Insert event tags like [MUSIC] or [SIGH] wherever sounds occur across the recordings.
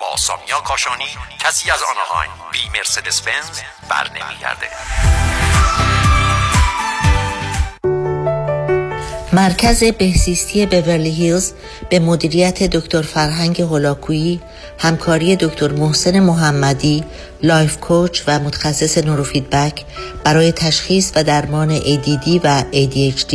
با سامیا کاشانی کسی از آناهایم بی مرسدس بنز بر نمیگرده مرکز بهزیستی بورلی هیلز به مدیریت دکتر فرهنگ هولاکویی همکاری دکتر محسن محمدی life coach و متخصص نوروفیدبک برای تشخیص و درمان ADD و ADHD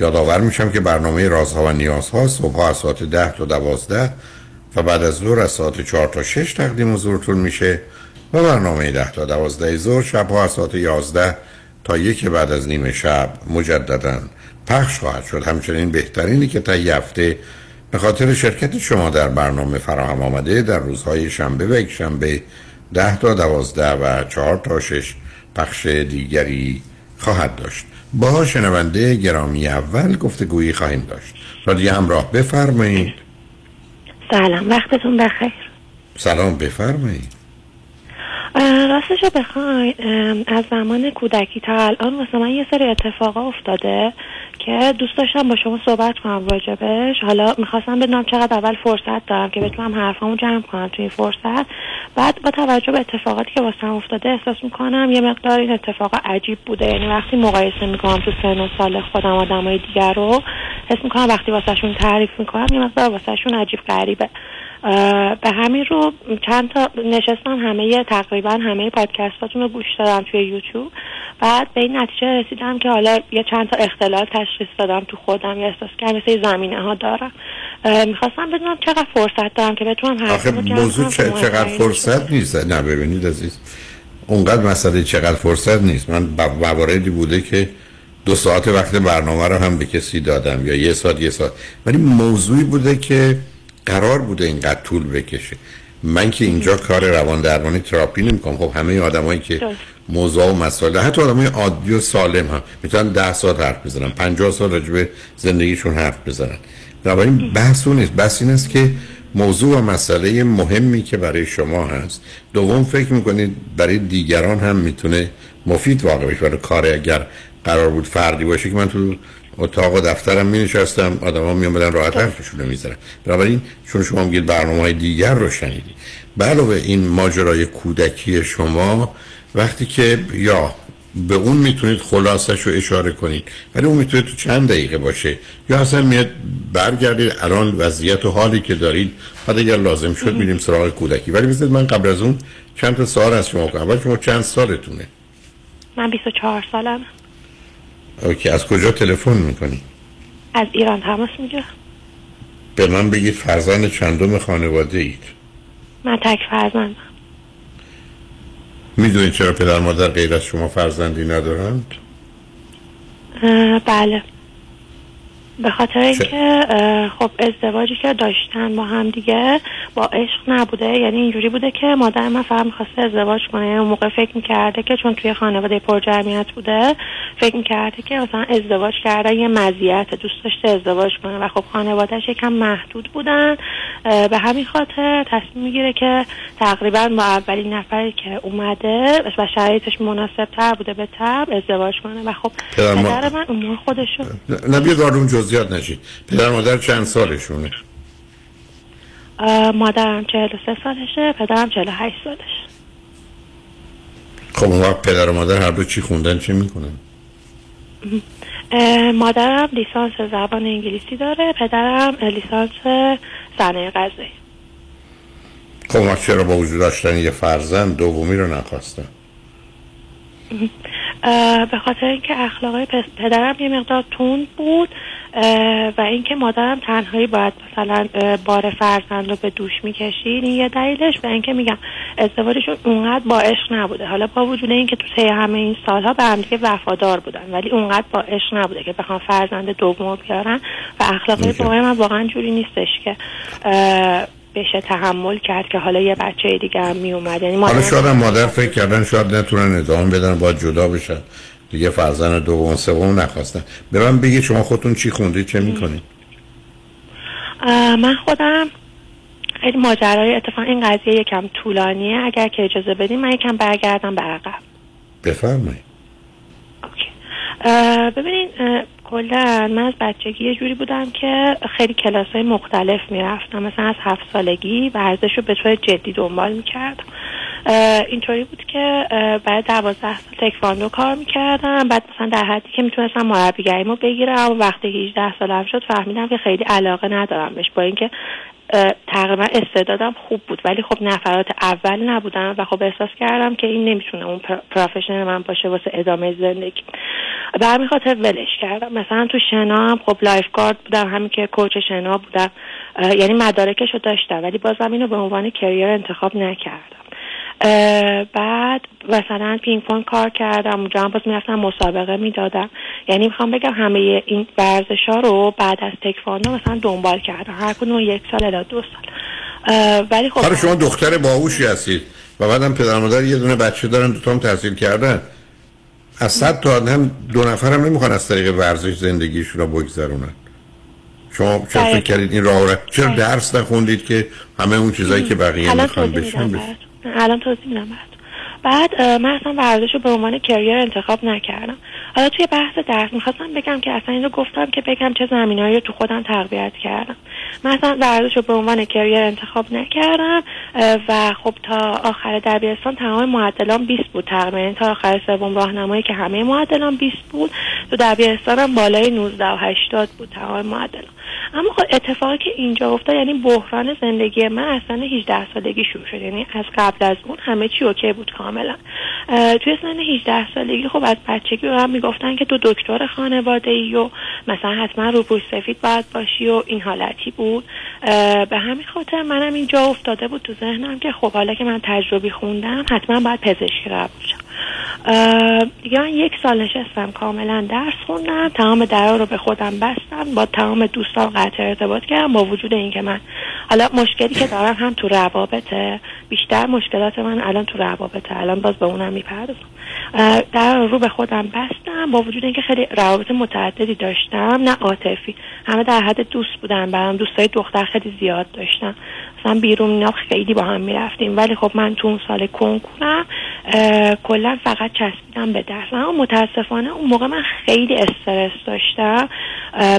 یادآور میشم که برنامه رازها و نیازها صبح از ساعت 10 تا 12 و بعد از ظهر از ساعت 4 تا 6 تقدیم حضورتون میشه و برنامه 10 تا 12 ظهر شبها از ساعت 11 تا یک بعد از نیمه شب مجددا پخش خواهد شد. همچنین بهترینی که تا هفته به خاطر شرکت شما در برنامه فراهم آمده در روزهای شنبه و یک شنبه 10 تا 12 و 4 تا 6 پخش دیگری خواهد داشت. با شنونده گرامی اول گفتگویی خواهیم داشت. رادیو همراه بفرمایید. سلام وقتتون بخیر. سلام بفرمایید. راستش رو بخواین از زمان کودکی تا الان واسه من یه سری اتفاقا افتاده که دوست داشتم با شما صحبت کنم راجبش. حالا می‌خواستم بدونم چقدر اول فرصت دارم که بتونم حرفامو جمع کنم توی این فرصت. بعد با توجه به اتفاقاتی که واسه افتاده احساس می‌کنم یه مقدار این اتفاق عجیب بوده. یعنی وقتی مقایسه می‌کنم تو سن و سال خودم آدمای دیگر رو حس می‌کنم وقتی واسهشون تعریف می‌کنم یه مقدار واسهشون عجیب غریبه. به همین رو چند تا نشستم همه تقریبا همه پادکستاتون رو گوش دادم توی یوتیوب. بعد به این نتیجه رسیدم که حالا یه چند تا اختلال تشخیص دادم تو خودم یا احساس کردم مثل زمینه ها دارم. می‌خواستم بدونم چقدر فرصت دارم که بتونم آخه موضوع چقدر فرصت نیست نه ببینید عزیز. اونقدر مسئله چقدر فرصت نیست. من مواردی بوده که دو ساعت وقت برنامه رو هم به کسی دادم یا یه ساعت یه ساعت. ولی موضوعی بوده که قرار بوده اینقدر طول بکشه. من که اینجا کار روان درمانی تراپی نمی‌کنم. خب همه آدمایی که. موضوع و مسائل حتی آدمای عادی و سالم هم می‌تونن ده ساعت حرف بزنن 50 سال راجع به زندگیشون حرف بزنن. بنابراین بحث اون نیست. بحث این است که موضوع و مسئله مهمی که برای شما هست. دوم فکر می‌کنید برای دیگران هم می‌تونه مفید واقع بشه. برای کار اگر قرار بود فردی باشه که من تو اتاق و دفترم می نشستم آدم ها می آمدن راحت حرفشون رو می زدن بنابراین چون شما میگید برنامه های دیگر رو شنیدی علاوه این ماجرای کودکی شما وقتی که یا به اون می‌تونید خلاصش رو اشاره کنید ولی اون می‌تونه تو چند دقیقه باشه یا اصلا میاد برگردید الان وضعیت و حالی که دارید بعد اگر لازم شد میریم سراغ کودکی. ولی بذارید من قبل از اون چند تا سوال از شما کنم. اول شما چند سالتونه؟ من 24 سالم. اوکی از کجا تلفن می‌کنی؟ از ایران تماس می‌گیرم. به من بگید فرزند چندم خانواده اید من تک فرزندم. می‌دونید چرا پدر مادر غیر از شما فرزندی ندارند؟ بله. به خاطر اینکه خب ازدواجی که داشتن با هم دیگه با عشق نبوده یعنی اینجوری بوده که مادر من فقط می‌خواسته ازدواج کنه. اون موقع فکر می‌کرده که چون توی خانواده پرجمعیت بوده فکر می‌کرده که مثلا ازدواج کردن یه مزیت دوست داشته ازدواج کنه. و خب خانوادهش یکم محدود بودن. به همین خاطر تصمیم می‌گیره که تقریبا با اولین نفری که اومده و شرایطش مناسب تر بوده به تب ازدواج کنه. و خب پدر ما- من اون موقع خودشو نه- نه بیاد وارد اون جزئیات نشید پدر مادر چند سالشونه؟ مادرم 43 سالشه پدرم 48 سالش خب اون وقت پدر و مادر هر دو چی خوندن چه می‌کنن؟ مادرم لیسانس زبان انگلیسی داره پدرم لیسانس صنایع غذایی. خب چرا با وجود داشتن یه فرزند دومی رو نخواستن؟ به خاطر اینکه اخلاقای پس- پدرم یه مقدار تند بود. و اینکه مادرم تنهایی باید مثلا بار فرزند رو به دوش می‌کشید این یه دلیلش. و اینکه میگم ازدواجشون اونقدر با عشق نبوده. حالا با وجود اینکه تو طی همه این سالها به هم دیگه وفادار بودن ولی اونقدر با عشق نبوده که بخوام فرزند دوم بیارن. و اخلاقای میشه. بابای من واقعا جوری نیستش که بشه تحمل کرد که حالا یه بچه دیگه هم میومد یعنی حالا شاید مادر فکر کردن شاید نتونن ادامه بدن باید جدا بشن. دیگه فرزند دوم سوم نخواستن. به من بگید شما خودتون چی خوندید چه می‌کنید؟ من خودم خیلی ماجرای اتفاق این قضیه یکم طولانیه. اگر که اجازه بدین من یکم برگردم به عقب. بفرمایید. ببینین کلا من از بچگی یه جوری بودم که خیلی کلاس های مختلف می‌رفتم. مثلا از هفت سالگی ورزش رو به طور جدی دنبال می‌کردم اینطوری بود که بعد دوازده سال تکواندو کار می‌کردم. بعد مثلا در حدی که می‌تونستم مربیگریمو بگیرم. وقتی 18 سالم شد فهمیدم که خیلی علاقه ندارم بهش با اینکه تقریبا استعدادم خوب بود ولی خب نفرات اول نبودم و خب احساس کردم که این نمی‌تونه اون پر- پروفشن من باشه واسه ادامه زندگی. به همین خاطر ولش کردم. مثلا تو شنا هم خب lifeguard بودم همین که coach شنا بودم. یعنی مدارکش رو داشتم ولی بازم اینو به عنوان career انتخاب نکردم. بعد مثلا پینگ پونگ کار کردم اونجا هم باز می‌رفتم مسابقه می‌دادم یعنی می‌خوام بگم همه این ورزش ها رو بعد از تکواندو مثلا دنبال کردم هر کدوم یک سال الی دو سال ولی خب شما دختر باهوشی هستید و بعدم پدر مادر یه دونه بچه دارن دوتام تحصیل کردن از صد تا آدم دو نفر هم نمی‌خوان از طریق ورزش زندگیشون رو بگذرونن شما چرا. فکر کردید این راه رو چرا. درس نخوندید که همه اون چیزایی که بقیه می‌خوان بشن. الان توضیح میدم بعد اه، من اصلا ورزش رو به عنوان کریر انتخاب نکردم. حالا توی بحث درس می‌خواستم بگم که اصلا اینو گفتم که بگم چه زمینهایی رو تو خودم تقویت کردم. من اصلا ورزش رو به عنوان کریر انتخاب نکردم و خب تا آخر دبیرستان تمام معدلان 20 بود تقریبا. یعنی تا آخر سوم راهنمایی که همه معدلان 20 بود. تو دبیرستانم بالای 19 و 80 بود تمام معدلان اما خب اتفاقی که اینجا افتاد یعنی بحران زندگی من سن 18 سالگی شروع شد. یعنی از قبل از اون همه چی اوکی بود کاملا. توی سن 18 سالگی خب از بچگی به من می‌گفتن که تو دکتر خانواده ای و مثلا حتما روبوش سفید باید باشی و این حالتی بود. به همین خاطر منم اینجا افتاده بود تو ذهنم که خب حالا که من تجربی خوندم حتما باید پزشکی قبول دیگه یک سال نشستم کاملا درس خوندم تمام درا رو به خودم بستم با تمام دوستان قطع ارتباط کردم با وجود اینکه من حالا مشکلی که دارم هم تو روابطه بیشتر مشکلات من الان تو روابطه الان باز به اونم می‌پردازم. در رو به خودم بستم با وجود اینکه خیلی روابط متعددی داشتم نه عاطفی همه در حد دوست بودن برام دوستای دختر خیلی زیاد داشتم مثلا بیرون اینا خیلی با هم می‌رفتیم. ولی خب من تو اون سال کنکورم کلا فقط چسبیدم به درس اما متاسفانه اون موقع من خیلی استرس داشتم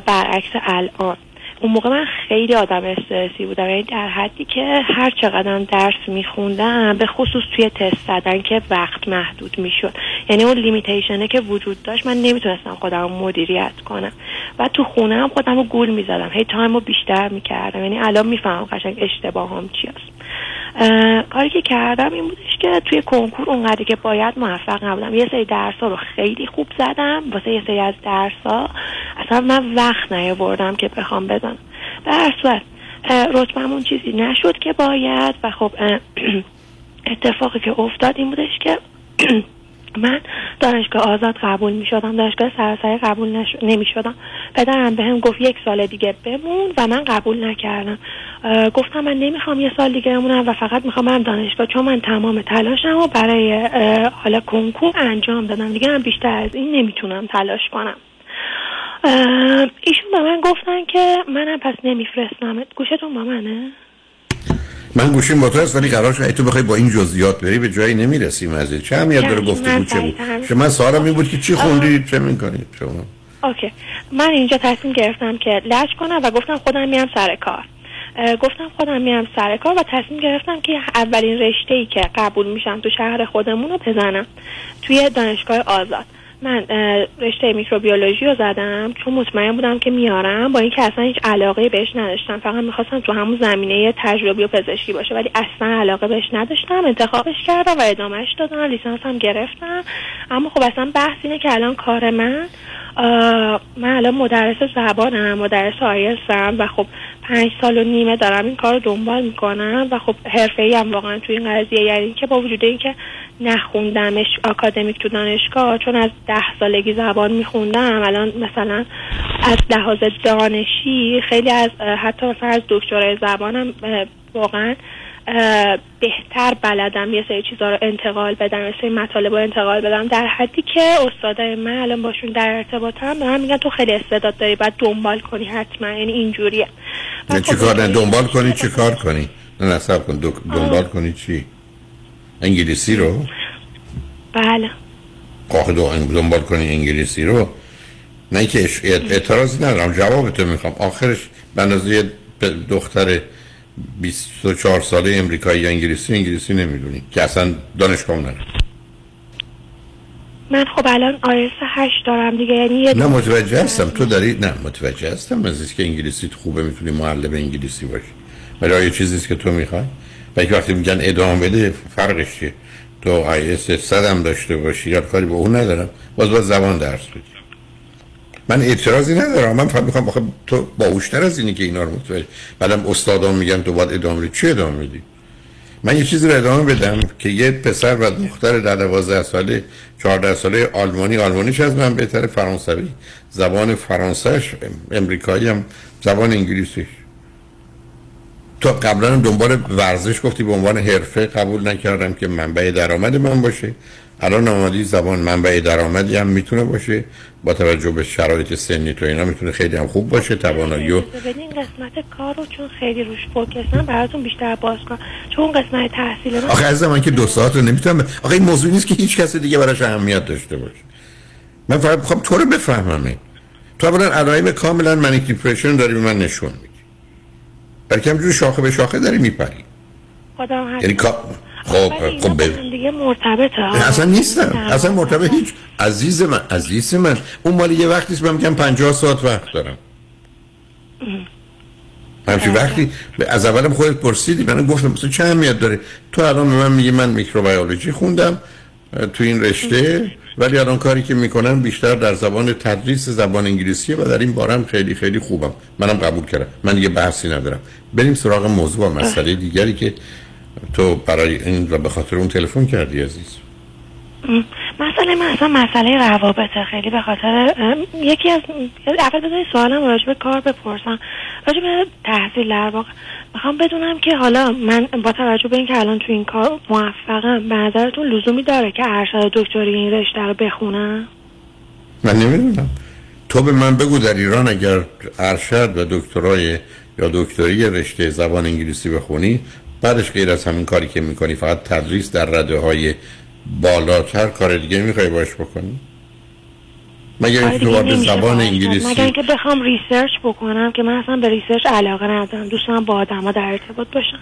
برعکس الان. اون موقع من خیلی آدم استرسی بودم. یعنی در حدی که هر چقدر درس میخوندم به خصوص توی تست زدن که وقت محدود می‌شد. یعنی اون لیمیتیشنه که وجود داشت من نمی‌تونستم خودم مدیریت کنم. و تو خونه هم خودم رو گول می‌زدم. هی تایم رو بیشتر می‌کردم. یعنی الان می‌فهمم قشنگ اشتباهام چی هست کاری که کردم این بودش که توی کنکور اونقدری که باید موفق نبودم. یه سری درس ها رو خیلی خوب زدم. واسه یه سری از درس ها اصلا من وقت نیاوردم که بخوام بدم. در صورت رتبمون چیزی نشد که باید و خب [CLEARS THROAT] اتفاقی که افتاد این بودش که [CLEARS THROAT] من دانشگاه آزاد قبول می شدم دانشگاه سراسری قبول نش... نمی شدم پدرم به هم گفت یک سال دیگه بمون و من قبول نکردم. گفتم من نمی‌خوام یه سال دیگه بمونم و فقط می‌خوام برم دانشگاه چون من تمام تلاشم و برای حالا کنکور انجام دادم. دیگه من بیشتر از این نمی‌تونم تلاش کنم. ایشون به من گفتن که منم پس نمیفرستم گوشتون با منه؟ من گوشیم با تو هست ولی قرار شد تو بخوای با این جزئیات بری به جایی نمی‌رسیم از. چه اهمیت داره گفتگو من چه بود؟ سریعتر- شما سوالم این بود که چی خوندید چه می‌کنید شما. اوکی. من اینجا تصمیم گرفتم که لج کنم و گفتم خودم میام سر کار. گفتم خودم میام سر کار و تصمیم گرفتم که اولین رشته ای که قبول میشم تو شهر خودمون رو بزنم توی دانشگاه آزاد. من رشته میکروبیولوژی رو زدم چون مطمئن بودم که میارم با اینکه اصلا هیچ علاقه بهش نداشتم. فقط می‌خواستم تو همون زمینه تجربی و پزشکی باشه ولی اصلا علاقه بهش نداشتم. انتخابش کردم و ادامهش دادم. لیسانس هم گرفتم. اما خب اصلا بحث اینه که الان کار من من الان مدرس زبانم مدرس آیلسم و خب پنج سال و نیمه دارم این کار رو دنبال می‌کنم و خب حرفه هم واقعا توی این قضیه یعنی که با وجود اینکه نخوندمش آکادمیک تو دانشگاه چون از ده سالگی زبان میخوندم. الان مثلا از لحاظ دانشی خیلی از حتی مثلا از دکترای زبانم واقعا بهتر بلدم یه سری چیزها رو انتقال بدم یه سری مطالب رو انتقال بدم. در حدی که استادای من الان باشون در ارتباطم به من میگن تو خیلی استعداد داری باید دنبال کنی حتما. یعنی اینجوریه. خب چی کار دنبال کنی چی کار کنی؟ نه کن دنبال کنی چی؟ انگلیسی رو؟ بله. آخه دو دنبال کنی انگلیسی رو؟ نه که اعتراضی ندارم جوابتو می‌خوام. آخرش به اندازه یه دختر 24 ساله امریکایی انگلیسی انگلیسی نمی‌دونی که اصلا دانشگاه نداره. من خب الان آیلتس هشت دارم دیگه یعنی یه نه متوجه هستم. تو داری نه متوجه هستم. از که انگلیسی خوبه می‌تونی معلم انگلیسی باشی. ولی آیا چیزیست که تو می‌خوای؟ و وقتی میگن ادامه بده فرقش چیه؟ تو آیلتس صدم داشته باشی یا کاری به اون ندارم. باز باز زبان درس بدی. من اعتراضی ندارم. من فقط می‌خوام آخه تو باهوشتر از اینی که اینا رو متوجه. بعدم استادان میگن تو باید ادامه بدی. چی ادامه بدی؟ من یه چیزی رو ادامه بدم که یه پسر و دختر در 12 ساله 14 ساله آلمانی. آلمانیش از من بهتر فرانسوی. زبان فرانسهش امریکایی هم. زبان انگلیسیش. تو قبلا دنبال ورزش گفتی به عنوان حرفه قبول نکردم که منبع درآمد من باشه. الان آمادی زبان منبع درآمدی هم می‌تونه باشه. با توجه به شرایط سنی تو اینا می‌تونه خیلی هم خوب باشه توانایی و بدین قسمت کار رو چون خیلی روش فوکسم براتون بیشتر باز کنم. چون قسمت تحصیل من آخه از من که دو ساعت رو نمی‌تونم آخه این موضوع نیست که هیچ کسی دیگه براش اهمیت داشته باشه. من فقط می‌خوام تو رو بفهمم. تو اولا علائم کاملا منیک دیپرشن داری به من نشون میدی. برای که همجور شاخه به شاخه داری میپری. هست یعنی خب خب هم دیگه مرتبطه. اصلا نیستم. اصلا مرتبط هیچ. عزیز من عزیز من اون مالی یه وقتی است من میگم 50 ساعت وقت دارم. همچین وقتی از اولم خودت پرسیدی من گفتم مثلا چه اهمیت داره؟ تو الان به من میگی من میکروبیولوژی خوندم تو این رشته. ولی الان کاری که می‌کنم بیشتر در زبان تدریس زبان انگلیسیه و در این بارم خیلی خیلی خوبم. منم قبول کردم. من دیگه بحثی ندارم. بریم سراغ موضوع و مسئله دیگری که تو برای این و به خاطر اون تلفن کردی عزیز. مسئله من اصلا مسئله روابطه. خیلی به خاطر یکی از اول بذاری سوالم راجع به کار بپرسم. راجع تحصیل در واقع می‌خوام بدونم که حالا من با توجه به اینکه الان تو این کار موفقم به نظرتون لزومی داره که ارشد دکتری این رشته رو بخونم من نمی‌دونم. تو به من بگو در ایران اگر ارشد و دکترای یا دکتری رشته زبان انگلیسی بخونی بعدش غیر از همین کاری که می‌کنی فقط تدریس در رده های بالاتر کار دیگه می‌خوای باش بکنی؟ مگر اینکه تو به زبان کرد. مگر انگلیسی اینکه بخوام research بکنم که من اصلا به research علاقه ندارم دوستم با آدما در ارتباط باشم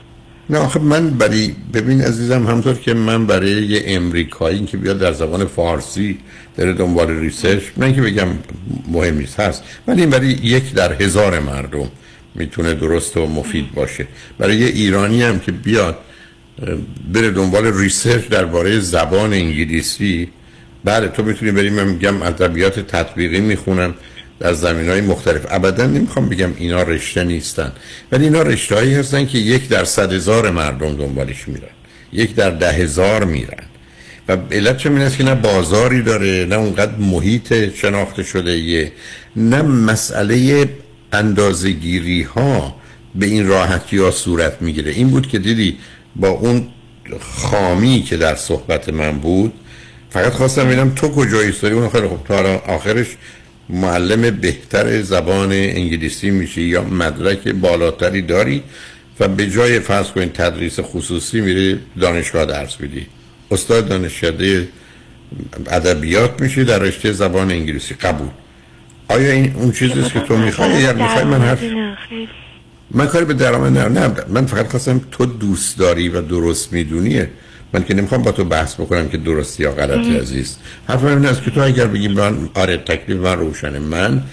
نه آخه من برای ببین عزیزم همونطور که من برای یه امریکایی که بیاد در زبان فارسی داره دنبال research نه که بگم مهم نیست هست. ولی این برای یک در هزار مردم می‌تونه درست و مفید باشه. برای یه ایرانی هم که بیاد بره دنبال research درباره زبان انگلیسی. بله تو می‌تونی بریم من میگم ادبیات تطبیقی می‌خونن در زمین های مختلف. ابدا نمی‌خوام بگم اینا رشته نیستن. ولی اینا رشته هایی هستن که یک در صد هزار مردم دنبالش میرن. یک در ده هزار میرن. و علت چه است که نه بازاری داره نه اونقدر محیط شناخته شده یه نه مسئله اندازگیری ها به این راحتی ها صورت می‌گیره. این بود که دیدی با اون خامی که در صحبت من بود فقط خواستم ببینم تو کجا ایستادی. اون خیلی خب تو الان آخرش معلم بهتر زبان انگلیسی میشی یا مدرک بالاتری داری و به جای فرض کنید تدریس خصوصی میری دانشگاه درس میدی. استاد دانشکده ادبیات میشی در رشته زبان انگلیسی. قبول. آیا این اون چیزی است که تو می‌خوای؟ یا می‌خوای من حرف. من کاری به درآمد نه نه من فقط خواستم تو دوست داری و درست میدونیه من که نمی‌خوام با تو بحث بکنم که درستی یا غلطی عزیز. حرف من این است که تو اگر بگی من آره تکلیف من روشنه. من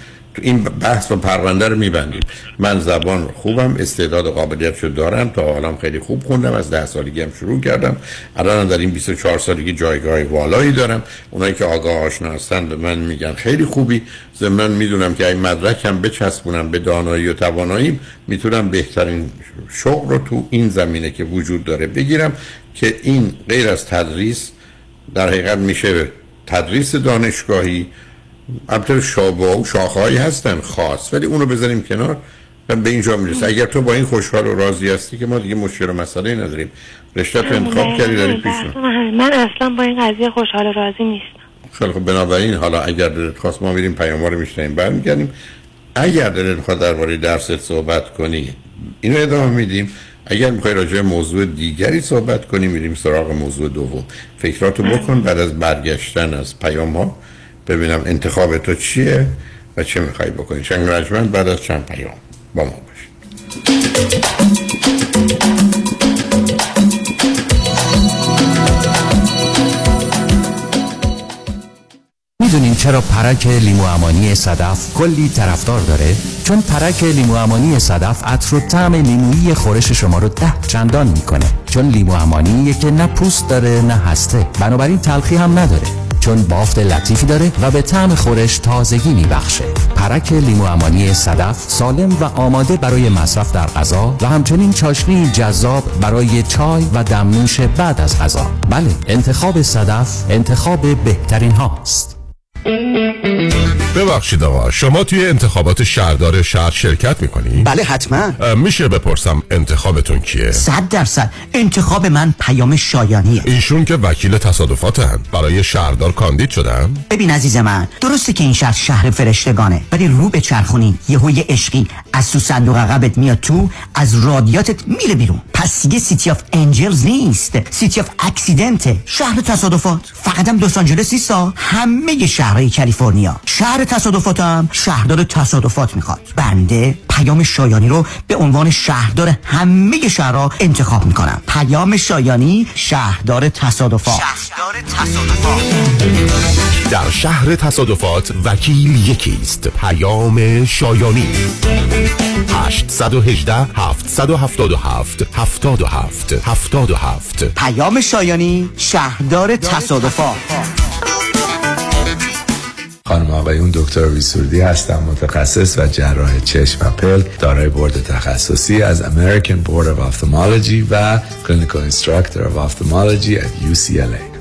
این بحث و پرونده رو میبندیم. من زبان خوبم استعداد و قابلیت رو دارم. تا حالا خیلی خوب خوندم. از ده سالگی هم شروع کردم. الان در این 24 سالگی جایگاه والایی دارم. اونایی که آگاه آشنا هستن به من میگن خیلی خوبی. ضمن می‌دونم که این مدرکم بچسبونم به دانایی و تواناییم می‌تونم بهترین شغل رو تو این زمینه که وجود داره بگیرم که این غیر از تدریس در حقیقت میشه تدریس دانشگاهی البته شابه و شاخهایی هستن خاص ولی اونو بذاریم کنار و به اینجا می‌رسه اگر تو با این خوشحال و راضی هستی که ما دیگه مشکل و مسئله نداریم رشته تو انتخاب کردی داری پیش رو. بحث من اصلا با این قضیه خوشحال و راضی نیستم. خیلی خب بنابراین حالا اگر دلت خواست ما میریم پیام رو میشنیم برمیگردیم. اگر دلت خواست درباره درست صحبت کنی اینو ادامه میدیم. اگر می‌خوای راجع به موضوع دیگری صحبت کنی میریم سراغ موضوع دوم. فکراتو بکن بعد از برگشتن از پیام ها ببینم انتخاب تو چیه و چه می‌خوای بکنی. چنگ رجمن بعد از چند پیام با ما باشید می‌دونین چرا پرک لیمو امانی صدف کلی طرفدار داره؟ چون پرک لیمو امانی صدف عطر و طعم لیمویی خورش شما رو ده چندان می‌کنه. چون لیمو امانی که نه پوست داره نه هسته. بنابراین تلخی هم نداره. چون بافت لطیفی داره و به طعم خورش تازگی میبخشه. پرک لیمو امانی صدف سالم و آماده برای مصرف در غذا و همچنین چاشنی جذاب برای چای و دمنوش بعد از غذا. بله انتخاب صدف انتخاب بهترین هاست. ببخشید آقا شما توی انتخابات شهردار شهر شرکت می‌کنی؟ بله حتما. میشه بپرسم انتخابتون کیه؟ صد درصد. انتخاب من پیام شایانیه. ایشون که وکیل تصادفاتن. برای شهردار کاندید شدن؟ ببین عزیز من درسته که این شهر شهر فرشتگانه ولی روتو بچرخونی. یهو یه عشقی از تو صندوق عقبت میاد تو از رادیاتت میره بیرون. پس دیگه City of Angels نیست. City of Accident ه. شهر تصادفات. فقط هم لس آنجلس نیستا. همه شهرهای کالیفرنیا. شهر تصادفاتم شهردار تصادفات می‌خواد. بنده پیام شایانی رو به عنوان شهردار همه شهرها انتخاب می‌کنم. پیام شایانی شهردار تصادفات. شهردار تصادفات. در شهر تصادفات وکیل یکیست. پیام شایانی. 818 777 77 77 پیام شایانی شهردار تصادفات. خانم آقای اون دکتر ویسوردی هستم متخصص و جراح چشم و پل دارای بورد تخصصی از American Board of Ophthalmology و clinical instructor ophthalmology در UCLA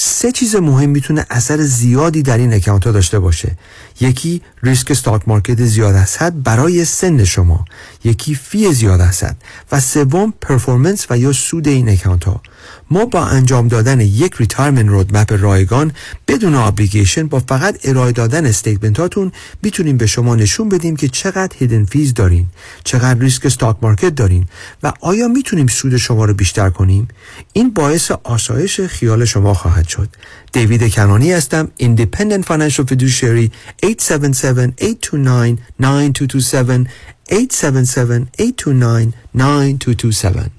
سه چیز مهم می‌تونه اثر زیادی در این account داشته باشه. یکی risk stock market زیاد از حد برای سن شما یکی fee زیاد حد و سوم performance و یا سود این account ها. ما با انجام دادن یک retirement roadmap رایگان بدون obligation با فقط ارائه دادن statement هاتون می‌تونیم به شما نشون بدیم که چقدر hidden fees دارین چقدر risk stock market دارین و آیا می‌تونیم سود شما رو بیشتر کنیم؟ این باعث آسایش خیال شما خواهد شد. دیوید کنانی هستم Independent Financial Fiduciary 877-829-9227 877-829-9227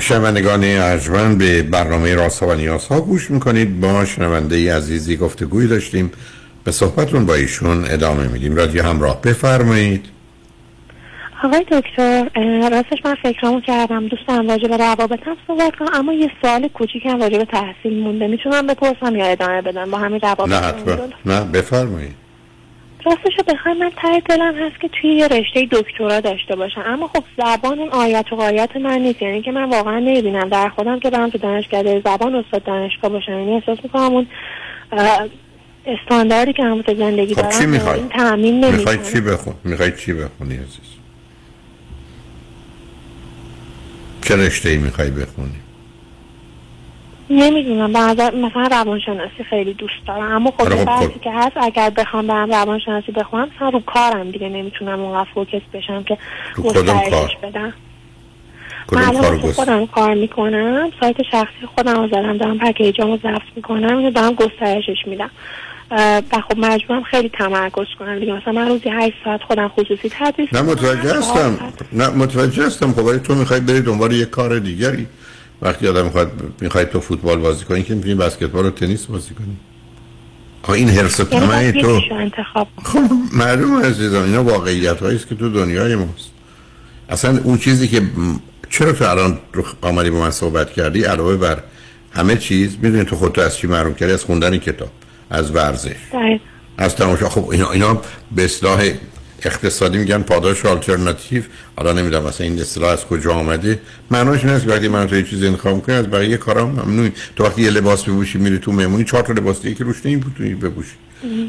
شنوندگان ارجمند به برنامه راست و نیاز ها گوش می‌کنید. با شنونده عزیزی گفتگوی داشتیم. به صحبتون با ایشون ادامه میدیم. رادیو همراه بفرمایید. آقای دکتر راستش من فکرامو کردم دوستم راجع به روابطم صحبت کنم اما یه سوال کوچیکم راجع به تحصیل مونده می‌تونم بپرسم یا ادامه بدم با همین روابط نه حتما نه بفرمایید راستش رو بخوای من ته دلم هست که توی یه رشته دکترا داشته باشم اما خب زبان اون آیت و قایت من نیست یعنی که من واقعا نمی‌بینم در خودم که برم تو دانشکده زبان استاد دانشگاه باشم یعنی احساس می‌کنم اون استانداردی که همون زندگی خب دارم چی می‌خوای؟ نمی‌کنه چی بخون؟ می‌خوای چی بخونی عزیز؟ چه رشته ای می‌خوای بخونی؟ نمی‌دونم بعضا مثلا روانشناسی خیلی دوست دارم اما خب آره خب بحثی خب. که هست اگر بخوام برم روانشناسی بخونم مثلا رو کارم دیگه نمی‌تونم اونقدر فوکس بشم که کار؟ بدم من الان خودم کار می‌کنم سایت شخصی خودم رو زدم دارم پکیجامو ضبط می‌کنم اینو دارم گسترشش میدم و خب مجبورم خیلی تمرکز کنم دیگه. مثلا من روزی 8 ساعت خودم خصوصی تدریس نه متوجه. هستم. نه متوجه هستم. خب ولی تو می‌خوای بری دنبال یه کار دیگری. وقتی آدم می‌خواد می‌خوای تو فوتبال بازی کنی که می‌تونی بسکتبال و تنیس بازی کنی. آخه این حرس و یعنی طمع تو. خب معلومه عزیزم اینا واقعیت هایی است که تو دنیای ماست. اصلا اون چیزی که چرا تو الان رو آمدی با من صحبت کردی علاوه بر همه چیز می‌دونی تو خودتو از چی محروم کردی؟ از خوندن کتاب. از ورزش. دقیق. از تماشا خب اینا اینا به اصطلاح اقتصادی میگن پاداش آلترناتیو. حالا نمی‌دونم مثلا این اصطلاح از کجا آمده. معناش این است وقتی من تو یه چیزی انتخاب می‌کنی از بقیه کارا ممنوعی. تو وقتی یه لباس بپوشی میری تو مهمونی چهار تا لباس دیگه که روش نمی‌تونی بپوشی.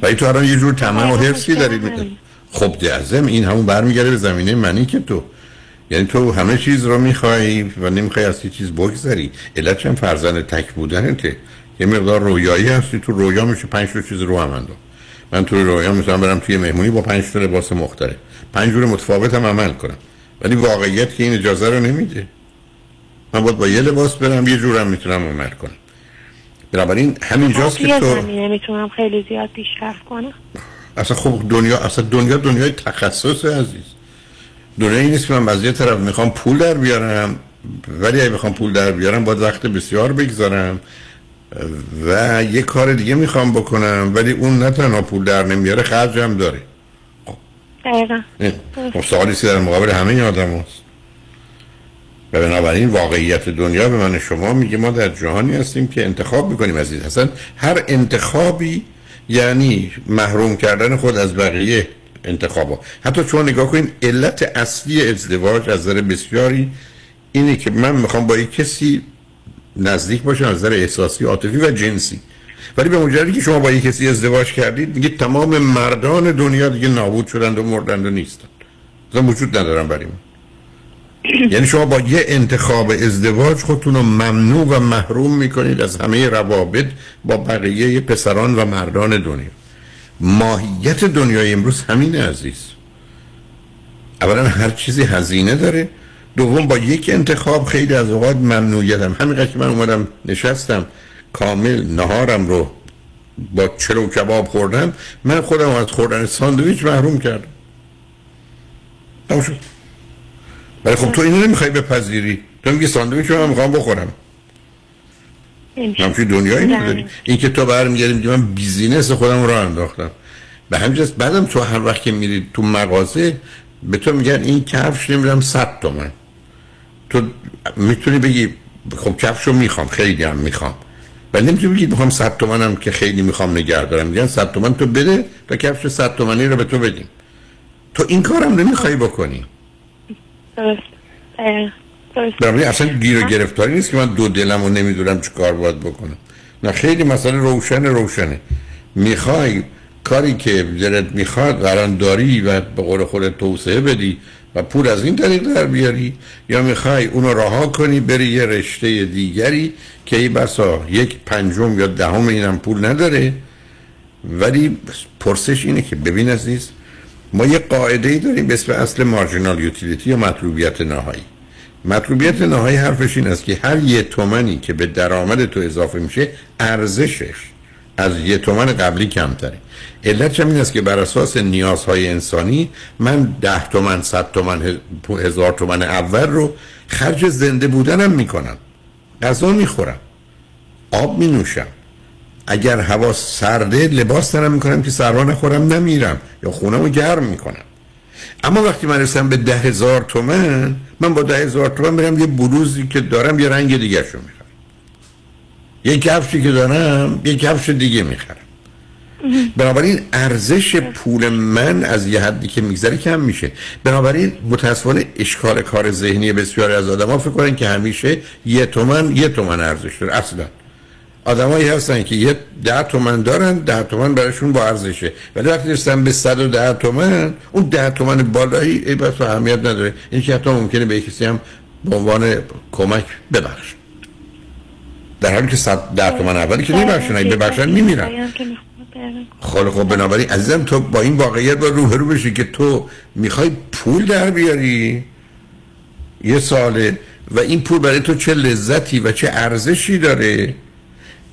ولی تو الان یه جور طمع و حرسی داری. میدن خب دعزم این همون برمیگرده به زمینه منی که تو. یعنی تو همه چیز رو می‌خوای و نمی‌خوای از یه چیز بگذری. علت چند فرزند تک بودنته. یه مقدار رویایی هستی تو رویا میشه پنج تا چیز رو هم انداخت. من تو رویا می‌تونم برم توی مهمونی با پنج تا لباس مختلف. پنج جور متفاوت هم عمل کنم. ولی واقعیت که این اجازه رو نمیده. من باید با یه لباس برم یه جورم می‌تونم عمل کنم. بنابراین همینجاست که تو می‌تونم خیلی زیاد پیشرفت کنم. اصلا خب دنیا اصلا دنیا دنیای تخصص عزیز. دنیایی نیست که من از یه طرف می‌خوام پول در بیارم ولی اگه بخوام پول در بیارم باید وقت بسیار بگذارم. و یه کار دیگه می‌خوام بکنم ولی اون نه تنها پول در نمیاره خرجم داره. دقیقا. این خب سوالی که در مقابل همه آدم هست. و بنابراین واقعیت دنیا به من شما میگه ما در جهانی هستیم که انتخاب می‌کنیم عزیز اصلا هر انتخابی یعنی محروم کردن خود از بقیه انتخابا. حتی چون نگاه کنین علت اصلی ازدواج از نظر بسیاری اینه که من می‌خوام با یک کسی نزدیک باشم از نظر احساسی عاطفی و جنسی. ولی به مجردی که شما با یک کسی ازدواج کردید میگه تمام مردان دنیا دیگه نابود شدند و مردند و نیستند. اصلا وجود ندارن برای من. [CLEARS THROAT] یعنی شما با یه انتخاب ازدواج خودتون رو ممنوع و محروم می‌کنید از همه روابط با بقیه پسران و مردان دنیا. ماهیت دنیای امروز همین عزیز. اولا هر چیزی هزینه داره. دوم با یک انتخاب خیلی از اوقات ممنوعیتم همینقدر که من اومدم نشستم کامل نهارم رو با چلو کباب خوردم من خودم از خوردن ساندویچ محروم کردم. شد. ولی خب تو اینو نمی‌خوای بپذیری. تو میگی ساندویچ رو من می‌خوام بخورم. همچین دنیایی نداری. این که تو برمیگردی میگی من بیزینس خودم رو انداختم. به همین بعدم تو هر وقت که میری تو مغازه به تو میگن این کفش نمی‌دونم 100 تومن. تو می‌تونی بگی خب کفش رو می‌خوام خیلی هم می‌خوام. ولی نمی‌تونی بگی می‌خوام 100 تومنم که خیلی می‌خوام نگه دارم. میگن 100 تومن تو بده تا کفش 100 تومنی رو به تو بدیم. تو این کارم نمی‌خوای بکنی. درست. درست. اصلا گیر و گرفتاری نیست که من دو دلم رو نمی‌دونم چه کار باید بکنم. نه خیلی مسئله روشن روشنه. می‌خوای کاری که دلت می‌خواد الان داری و به قول خودت توسعه بدی و پول از این طریق در بیاری یا می‌خوای اونو رها کنی بری یه رشته دیگری که ای بسا یک پنجم یا دهم اینم پول نداره. ولی پرسش اینه که ببین عزیز ما یه قاعده ای داریم به اسم اصل مارجینال یوتیلیتی یا مطلوبیت نهایی. مطلوبیت نهایی حرفش این است که هر یه تومنی که به درآمد تو اضافه میشه ارزشش. از یه تومن قبلی کمتره. علت این است که بر اساس نیازهای انسانی من ده تومن صد تومن هزار تومن اول رو خرج زنده بودنم می‌کنم. غذا می‌خورم. آب می نوشم اگر هوا سرده لباس تنم می‌کنم که سرما نخورم نمیرم. یا خونم رو گرم می‌کنم. اما وقتی من رسم به ده هزار تومن من با ده هزار تومن برم یه بلوزی که دارم یه رنگ دیگه شو می‌خرم یه کفشی که دارم یه کفش دیگه می‌خرم. بنابراین ارزش پول من از یه حدی که میگذره کم میشه. بنابراین متاسفانه اشکال کار ذهنی بسیاری از آدم ها فکر کنن که همیشه یه تومن یه تومن ارزش داره. اصلا. آدمایی هستن که یه ده تومن دارن ده تومن براشون با ارزشه. ولی وقتی رسن به صد و ده تومن اون ده تومن بالایی ای بس اهمیت نداره. این که حتی ممکنه به کسی هم به عنوان کمک ببخش در حالی که صد ده تومن اولی که نمیبخشن اگه ببخشن میمیرن. خب خب بنابراین عزیزم تو با این واقعیت با روبرو بشی که تو می‌خوای پول در بیاری؟ یه ساله و این پول برای تو چه لذتی و چه ارزشی داره؟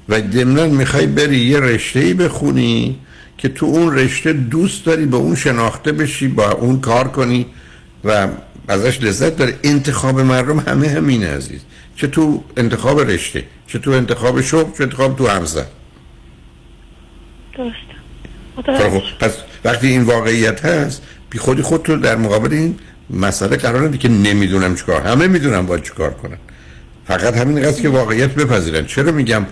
و ضمنا می‌خوای بری یه رشته ای بخونی که تو اون رشته دوست داری به اون شناخته بشی با اون کار کنی و ازش لذت داره انتخاب مردم همه همینه عزیز. چه تو انتخاب رشته چه تو انتخاب شغل چه انتخاب تو همزه درست پس وقتی این واقعیت هست بی خودی خود تو در مقابل این مسئله قرار ندی که نمی‌دونم چیکار همه می‌دونم باید چیکار کنن. فقط همین قصد که واقعیت بپذیرن. چرا میگم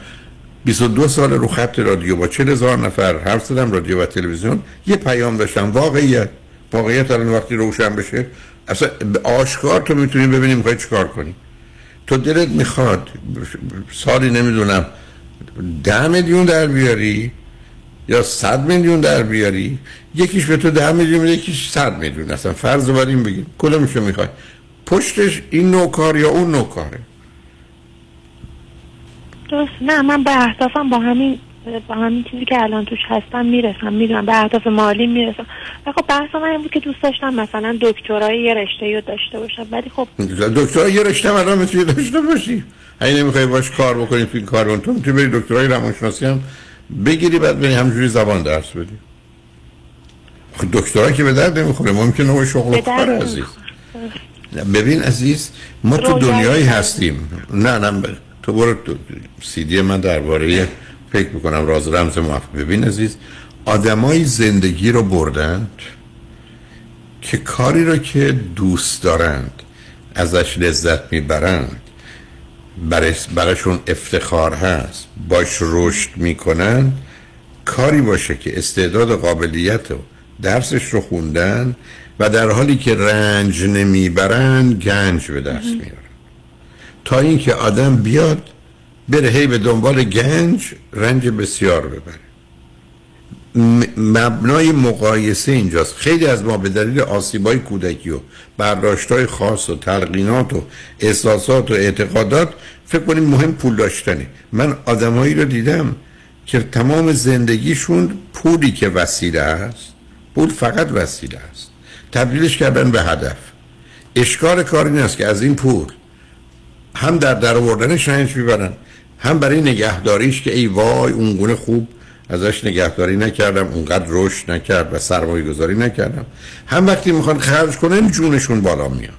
22 سال رو خط رادیو با 40 هزار نفر حرف زدم رادیو و تلویزیون یه پیام داشتم واقعیت. واقعیت الان وقتی روشن بشه اصلا آشکار تو می‌تونی ببینی می‌خوای چیکار کنی. تو دلت می‌خواد سالی نمی‌دونم ده میلیون در بیاری یا صد میلیون در بیاری یکیش به تو ده میلیون یکیش صد میلیون اصلا فرض بر این بگیم کدومشو می‌خوای. پشتش این نوع کار یا اون نوع کاره؟ درست نه من به احساسم با همین با همین چیزی که الان توش هستم می‌رسم می‌دونم به اهداف مالی می‌رسم. و خب بحث من این بود که دوست داشتم مثلا دکترای یه رشته رو داشته باشم ولی خب دکترا یه رشته الان می‌تونی داشته باشی. اگه نمی‌خوای باش کار بکنی این کار تو می‌تونی بری دکترای روانشناسی هم بگیری بعد بری همجوری زبان درس بدی. خب دکترا که به درد نمی‌خوره ممکنه نوع شغل کار عزیز. ببین عزیز ما تو دنیایی هستیم. نه نه تو برو تو سیدی من درباره فکر می‌کنم راز رمز موفق. ببین عزیز آدمای زندگی رو بردند که کاری رو که دوست دارند ازش لذت می‌برند براشون افتخار هست باش رشد می‌کنن کاری باشه که استعداد و قابلیت و درسش رو خوندن و در حالی که رنج نمی‌برن گنج به دست میارن تا اینکه آدم بیاد بره هی به دنبال گنج رنج بسیار ببره. مبنای مقایسه اینجاست. خیلی از ما به دلیل آسیبای کودکی و برداشتای خاص و تلقینات و احساسات و اعتقادات فکر کنیم مهم پول داشتنه. من آدمایی رو دیدم که تمام زندگیشون پولی که وسیله است پول فقط وسیله است. تبدیلش کردن به هدف. اشکال کار این است که از این پول هم در در آوردنش رنج می‌برن. هم برای نگهداریش که ای وای اون گونه خوب ازش نگهداری نکردم اونقدر رشد نکرد و سرمایه گذاری نکردم. هم وقتی می‌خوان خرج کنن جونشون بالا میاد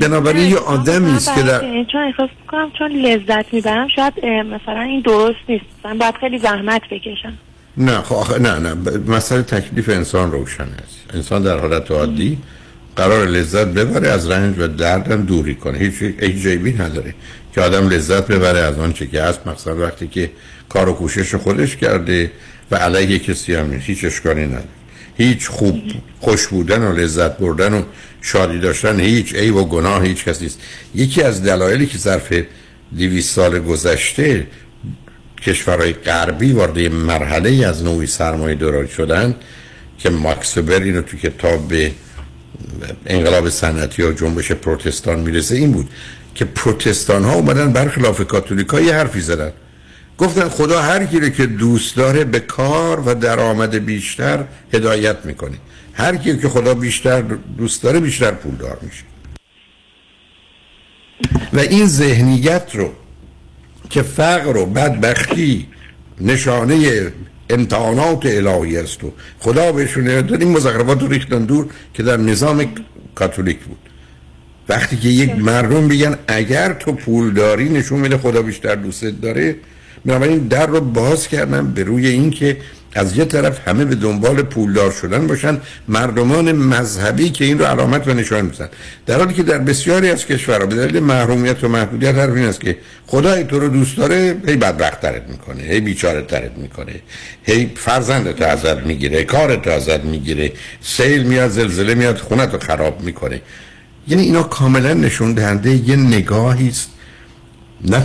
بنابراین یه آدمی است که در چون احساس می‌کنم چون لذت می‌برم شاید مثلا این درست نیست. مثلا باید خیلی زحمت بکشم. نه خب نه نه مسئله تکلیف انسان روشن است انسان در حالت عادی قرار لذت ببره از رنج و دردم دوری کنه. هیچ هیچ جیبی نداره که آدم لذت ببره از آنچه که هست. مثلا وقتی که کار و کوشش خودش کرده و علیه کسی هم نیست. هیچ اشکالی نداره. هیچ خوب خوش بودن و لذت بردن و شادی داشتن هیچ عیب و گناه هیچ کسی نیست. یکی از دلایلی که ظرف 200 سال گذشته کشورهای غربی وارد مرحله از نوعی سرمایه دارایی شدن که ماکس وبر اینو تو کتاب انقلاب صنعتی و جنبش پروتستان می‌رسه این بود که پروتستان ها اومدن برخلاف کاتولیک ها یه حرفی زدن. گفتن خدا هر کی رو که دوست داره به کار و درآمد بیشتر هدایت می‌کنه. هر کی که خدا بیشتر دوست داره بیشتر پولدار میشه. و این ذهنیت رو که فقر و بدبختی نشانه امتحانات الهی است. و خدا بهشون این مزخرفات رو ریختن دور که در نظام کاتولیک بود. وقتی که یک مردم بگن اگر تو پول داری نشون میده خدا بیشتر دوستت داره بنابراین در رو باز کردم به روی اینکه از یه طرف همه به دنبال پولدار شدن باشن مردمان مذهبی که این رو علامت و نشان میزن در حالی که در بسیاری از کشورها به دلیل محرومیت و محدودیت حرف این است که خدای تو رو دوست داره هی بدبخت ترت می‌کنه هی بیچاره ترت می‌کنه هی فرزندت ازت می‌گیره کارت ازت می‌گیره سیل میاد زلزله میاد خونت رو خراب می‌کنه. یعنی اینا کاملا نشون دهنده یه نگاهی است